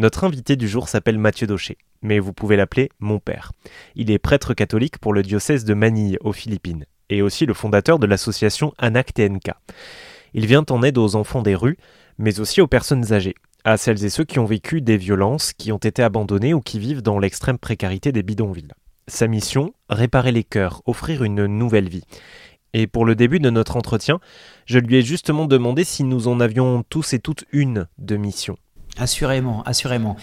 Notre invité du jour s'appelle Mathieu Daucher, mais vous pouvez l'appeler mon père. Il est prêtre catholique pour le diocèse de Manille aux Philippines et aussi le fondateur de l'association ANAC TNK. Il vient en aide aux enfants des rues, mais aussi aux personnes âgées, à celles et ceux qui ont vécu des violences, qui ont été abandonnés ou qui vivent dans l'extrême précarité des bidonvilles. Sa mission Réparer les cœurs, offrir une nouvelle vie. Et pour le début de notre entretien, je lui ai justement demandé si nous en avions tous et toutes une de mission. Assurément, assurément.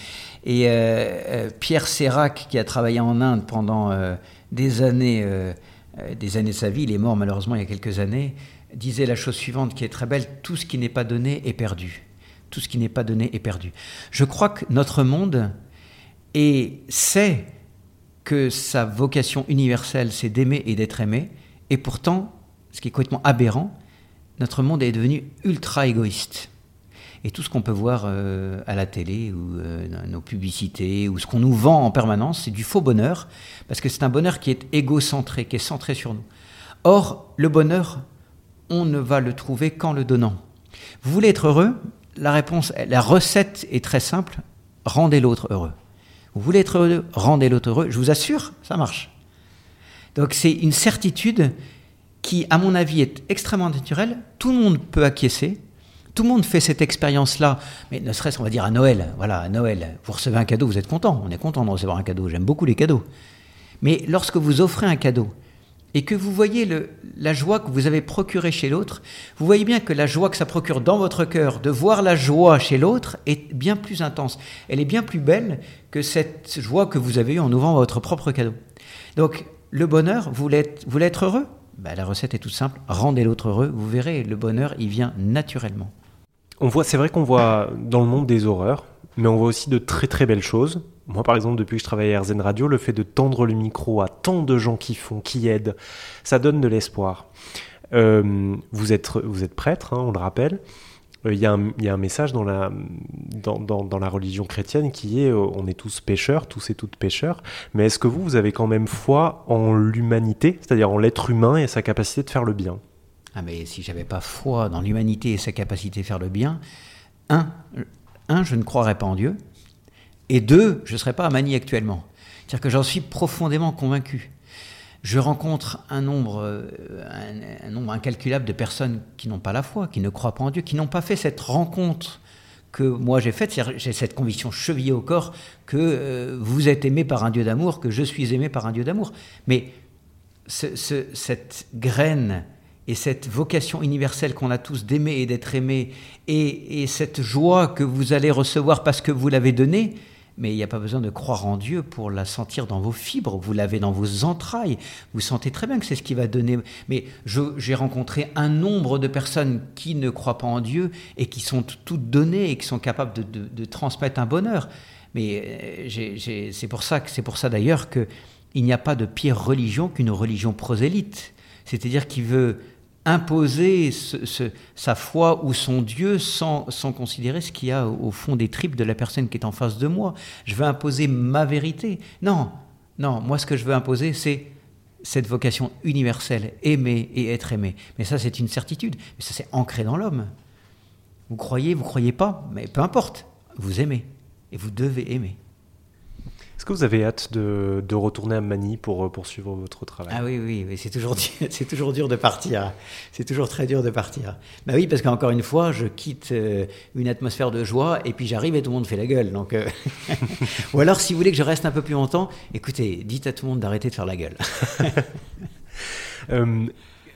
Et euh, euh, Pierre Sérac, qui a travaillé en Inde pendant euh, des années, des années de sa vie, il est mort malheureusement il y a quelques années, disait la chose suivante qui est très belle tout ce qui n'est pas donné est perdu. Tout ce qui n'est pas donné est perdu. Je crois que notre monde et sait que sa vocation universelle, c'est d'aimer et d'être aimé, et pourtant, ce qui est complètement aberrant, notre monde est devenu ultra égoïste. Et tout ce qu'on peut voir euh, à la télé ou euh, nos publicités ou ce qu'on nous vend en permanence, c'est du faux bonheur, parce que c'est un bonheur qui est égocentré, qui est centré sur nous. Or, le bonheur, on ne va le trouver qu'en le donnant. Vous voulez être heureux? La réponse, la recette est très simple rendez l'autre heureux. Vous voulez être heureux Rendez l'autre heureux. Je vous assure, ça marche. Donc c'est une certitude qui, à mon avis, est extrêmement naturelle. Tout le monde peut acquiescer. Tout le monde fait cette expérience-là, mais ne serait-ce, on va dire, à Noël. Voilà, à Noël, vous recevez un cadeau, vous êtes content. On est content de recevoir un cadeau. J'aime beaucoup les cadeaux. Mais lorsque vous offrez un cadeau et que vous voyez la joie que vous avez procurée chez l'autre, vous voyez bien que la joie que ça procure dans votre cœur de voir la joie chez l'autre est bien plus intense. Elle est bien plus belle que cette joie que vous avez eue en ouvrant votre propre cadeau. Donc, le bonheur, vous voulez être, vous voulez être heureux? Ben, La recette est toute simple. Rendez l'autre heureux. Vous verrez, le bonheur, il vient naturellement. On voit, c'est vrai qu'on voit dans le monde des horreurs, mais on voit aussi de très très belles choses. Moi, par exemple, depuis que je travaille à RZN Radio, le fait de tendre le micro à tant de gens qui font, qui aident, ça donne de l'espoir. Euh, vous, êtes, vous prêtre, hein, on le rappelle. Euh, il y, a un message dans la, dans, dans, la religion chrétienne qui est euh, on est tous pécheurs, tous et toutes pécheurs. Mais est-ce que vous, vous avez quand même foi en l'humanité, c'est-à-dire en l'être humain et sa capacité de faire le bien? Ah mais si j'avais pas foi dans l'humanité et sa capacité de faire le bien, un, un je ne croirais pas en Dieu, et deux, je ne serais pas à Mani actuellement. C'est-à-dire que j'en suis profondément convaincu. Je rencontre un nombre, euh, un, nombre incalculable de personnes qui n'ont pas la foi, qui ne croient pas en Dieu, qui n'ont pas fait cette rencontre que moi j'ai faite. J'ai cette conviction chevillée au corps que euh, vous êtes aimé par un Dieu d'amour, que je suis aimé par un Dieu d'amour. Mais cette graine et cette vocation universelle qu'on a tous d'aimer et d'être aimé, et, cette joie que vous allez recevoir parce que vous l'avez donnée, mais il n'y a pas besoin de croire en Dieu pour la sentir dans vos fibres, vous l'avez dans vos entrailles, vous sentez très bien que c'est ce qui va donner. Mais j'ai rencontré un nombre de personnes qui ne croient pas en Dieu et qui sont toutes données et qui sont capables de, transmettre un bonheur. Mais euh, c'est pour ça, pour ça d'ailleurs qu'il n'y a pas de pire religion qu'une religion prosélyte, c'est-à-dire qui veut imposer sa foi ou son Dieu sans, considérer ce qu'il y a au fond des tripes de la personne qui est en face de moi. Je veux imposer ma vérité. Non, non, moi ce que je veux imposer, c'est cette vocation universelle, aimer et être aimé. Mais ça, c'est une certitude. Mais ça, c'est ancré dans l'homme. Vous croyez, vous croyez pas, mais peu importe. Vous aimez. Et vous devez aimer. Est-ce que vous avez hâte de, retourner à Manille pour euh, poursuivre votre travail Ah oui, oui, c'est toujours, c'est toujours dur de partir. C'est toujours très dur de partir. Bah oui, parce qu'encore une fois, je quitte euh, une atmosphère de joie et puis j'arrive et tout le monde fait la gueule. Donc, euh, Ou alors, si vous voulez que je reste un peu plus longtemps, écoutez, dites à tout le monde d'arrêter de faire la gueule.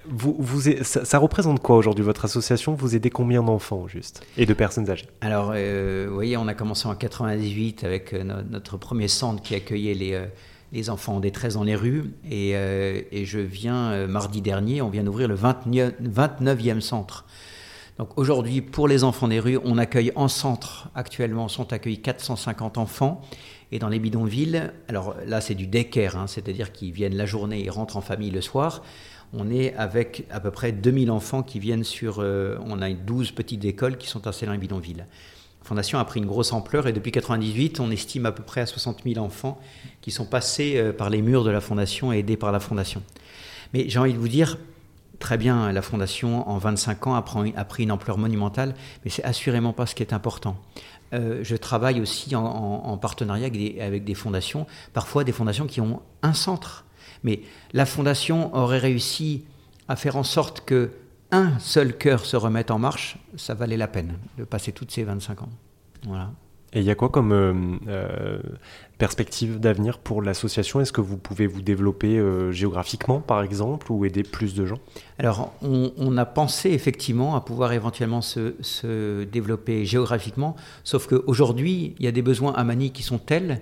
Vous, ça, représente quoi aujourd'hui votre association? Vous aidez combien d'enfants juste? Et de personnes âgées? Alors, euh, vous voyez, on a commencé en 98 avec euh, notre premier centre qui accueillait les, euh, les enfants en détresse dans les rues. Et, et je viens, mardi dernier, on vient d'ouvrir le 29e centre. Donc aujourd'hui, pour les enfants des rues, on accueille en centre, actuellement sont accueillis 450 enfants. Et dans les bidonvilles, alors là c'est du daycare, hein, c'est-à-dire qu'ils viennent la journée et rentrent en famille le soir on est avec à peu près 2000 enfants qui viennent sur... Euh, on a 12 petites écoles qui sont installées dans les bidonvilles. La fondation a pris une grosse ampleur et depuis 1998, on estime à peu près à 60 000 enfants qui sont passés euh, par les murs de la fondation et aidés par la fondation. Mais j'ai envie de vous dire, très bien, la fondation en 25 ans a pris, une ampleur monumentale, mais c'est assurément pas ce qui est important. je travaille aussi en, partenariat avec des, fondations, parfois des fondations qui ont un centre. Mais la fondation aurait réussi à faire en sorte que un seul cœur se remette en marche, ça valait la peine de passer toutes ces 25 ans. Voilà. Et il y a quoi comme euh, euh, perspective d'avenir pour l'association? Est-ce que vous pouvez vous développer euh, géographiquement, par exemple, ou aider plus de gens? Alors, on, a pensé effectivement à pouvoir éventuellement se, développer géographiquement, sauf qu'aujourd'hui, il y a des besoins à Manille qui sont tels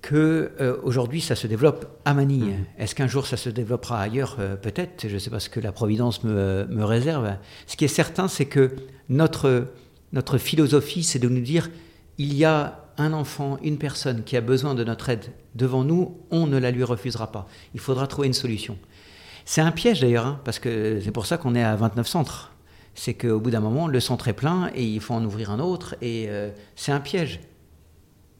que aujourd'hui ça se développe à Manille. Mmh. Est-ce qu'un jour ça se développera ailleurs? Peut-être, je ne sais pas ce que la Providence me, me réserve. Ce qui est certain, c'est que notre, notre philosophie, c'est de nous dire il y a un enfant, une personne qui a besoin de notre aide devant nous, on ne la lui refusera pas. Il faudra trouver une solution. C'est un piège d'ailleurs, hein, parce que c'est pour ça qu'on est à 29 centres. C'est qu'au bout d'un moment, le centre est plein et il faut en ouvrir un autre, et euh, c'est un piège.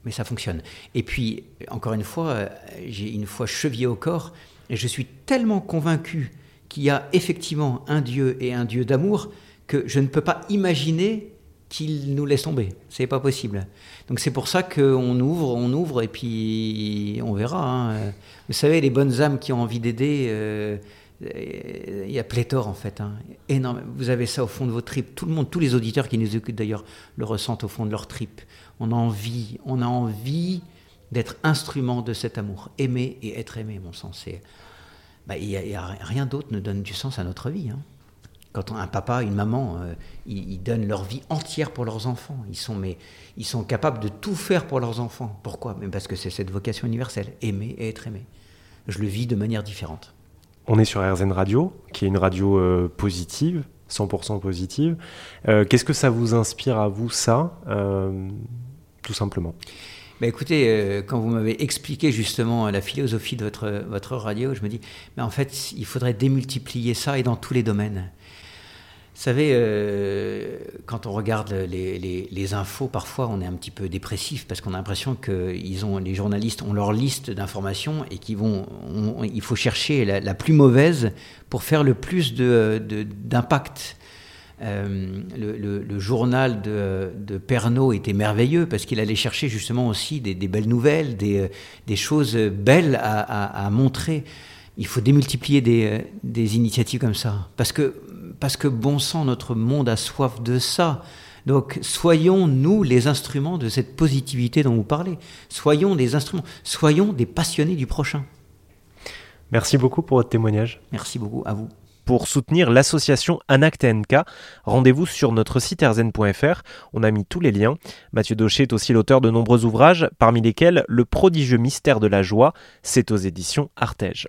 Mais ça fonctionne. Et puis, encore une fois, j'ai une fois chevillé au corps, et je suis tellement convaincu qu'il y a effectivement un Dieu et un Dieu d'amour que je ne peux pas imaginer qu'il nous laisse tomber. C'est pas possible. Donc c'est pour ça qu'on ouvre, on ouvre et puis on verra. Hein. Vous savez, les bonnes âmes qui ont envie d'aider, euh, il y a pléthore en fait. Hein. Énorme. Vous avez ça au fond de vos tripes. Tout le monde, tous les auditeurs qui nous écoutent d'ailleurs, le ressentent au fond de leurs tripes. On a envie, on a envie d'être instrument de cet amour, aimer et être aimé, mon sens. Bah, rien d'autre ne donne du sens à notre vie. Hein quand un papa, une maman, euh, ils, donnent leur vie entière pour leurs enfants. Ils sont, capables de tout faire pour leurs enfants. Pourquoi? Parce que c'est cette vocation universelle, aimer et être aimé. Je le vis de manière différente. On est sur RZN Radio, qui est une radio euh, positive, 100% positive. Euh, qu'est-ce que ça vous inspire à vous, ça, tout simplement? Bah écoutez, quand vous m'avez expliqué justement la philosophie de votre, votre radio, je me dis, mais en fait, il faudrait démultiplier ça et dans tous les domaines. Vous savez, euh, quand on regarde les, infos, parfois on est un petit peu dépressif parce qu'on a l'impression que ils ont, les journalistes ont leur liste d'informations et qu'ils vont, il faut chercher la, plus mauvaise pour faire le plus d'impact. De, euh, le, journal de, de, Pernaud était merveilleux parce qu'il allait chercher justement aussi des, belles nouvelles, des, choses belles à, montrer. Il faut démultiplier des, des initiatives comme ça parce que parce que bon sang, notre monde a soif de ça. Donc soyons, nous, les instruments de cette positivité dont vous parlez. Soyons des instruments, soyons des passionnés du prochain. Merci beaucoup pour votre témoignage. Merci beaucoup à vous. Pour soutenir l'association ANACTNK, rendez-vous sur notre site erzen.fr. On a mis tous les liens. Mathieu Daucher est aussi l'auteur de nombreux ouvrages, parmi lesquels Le prodigieux mystère de la joie, c'est aux éditions Artege.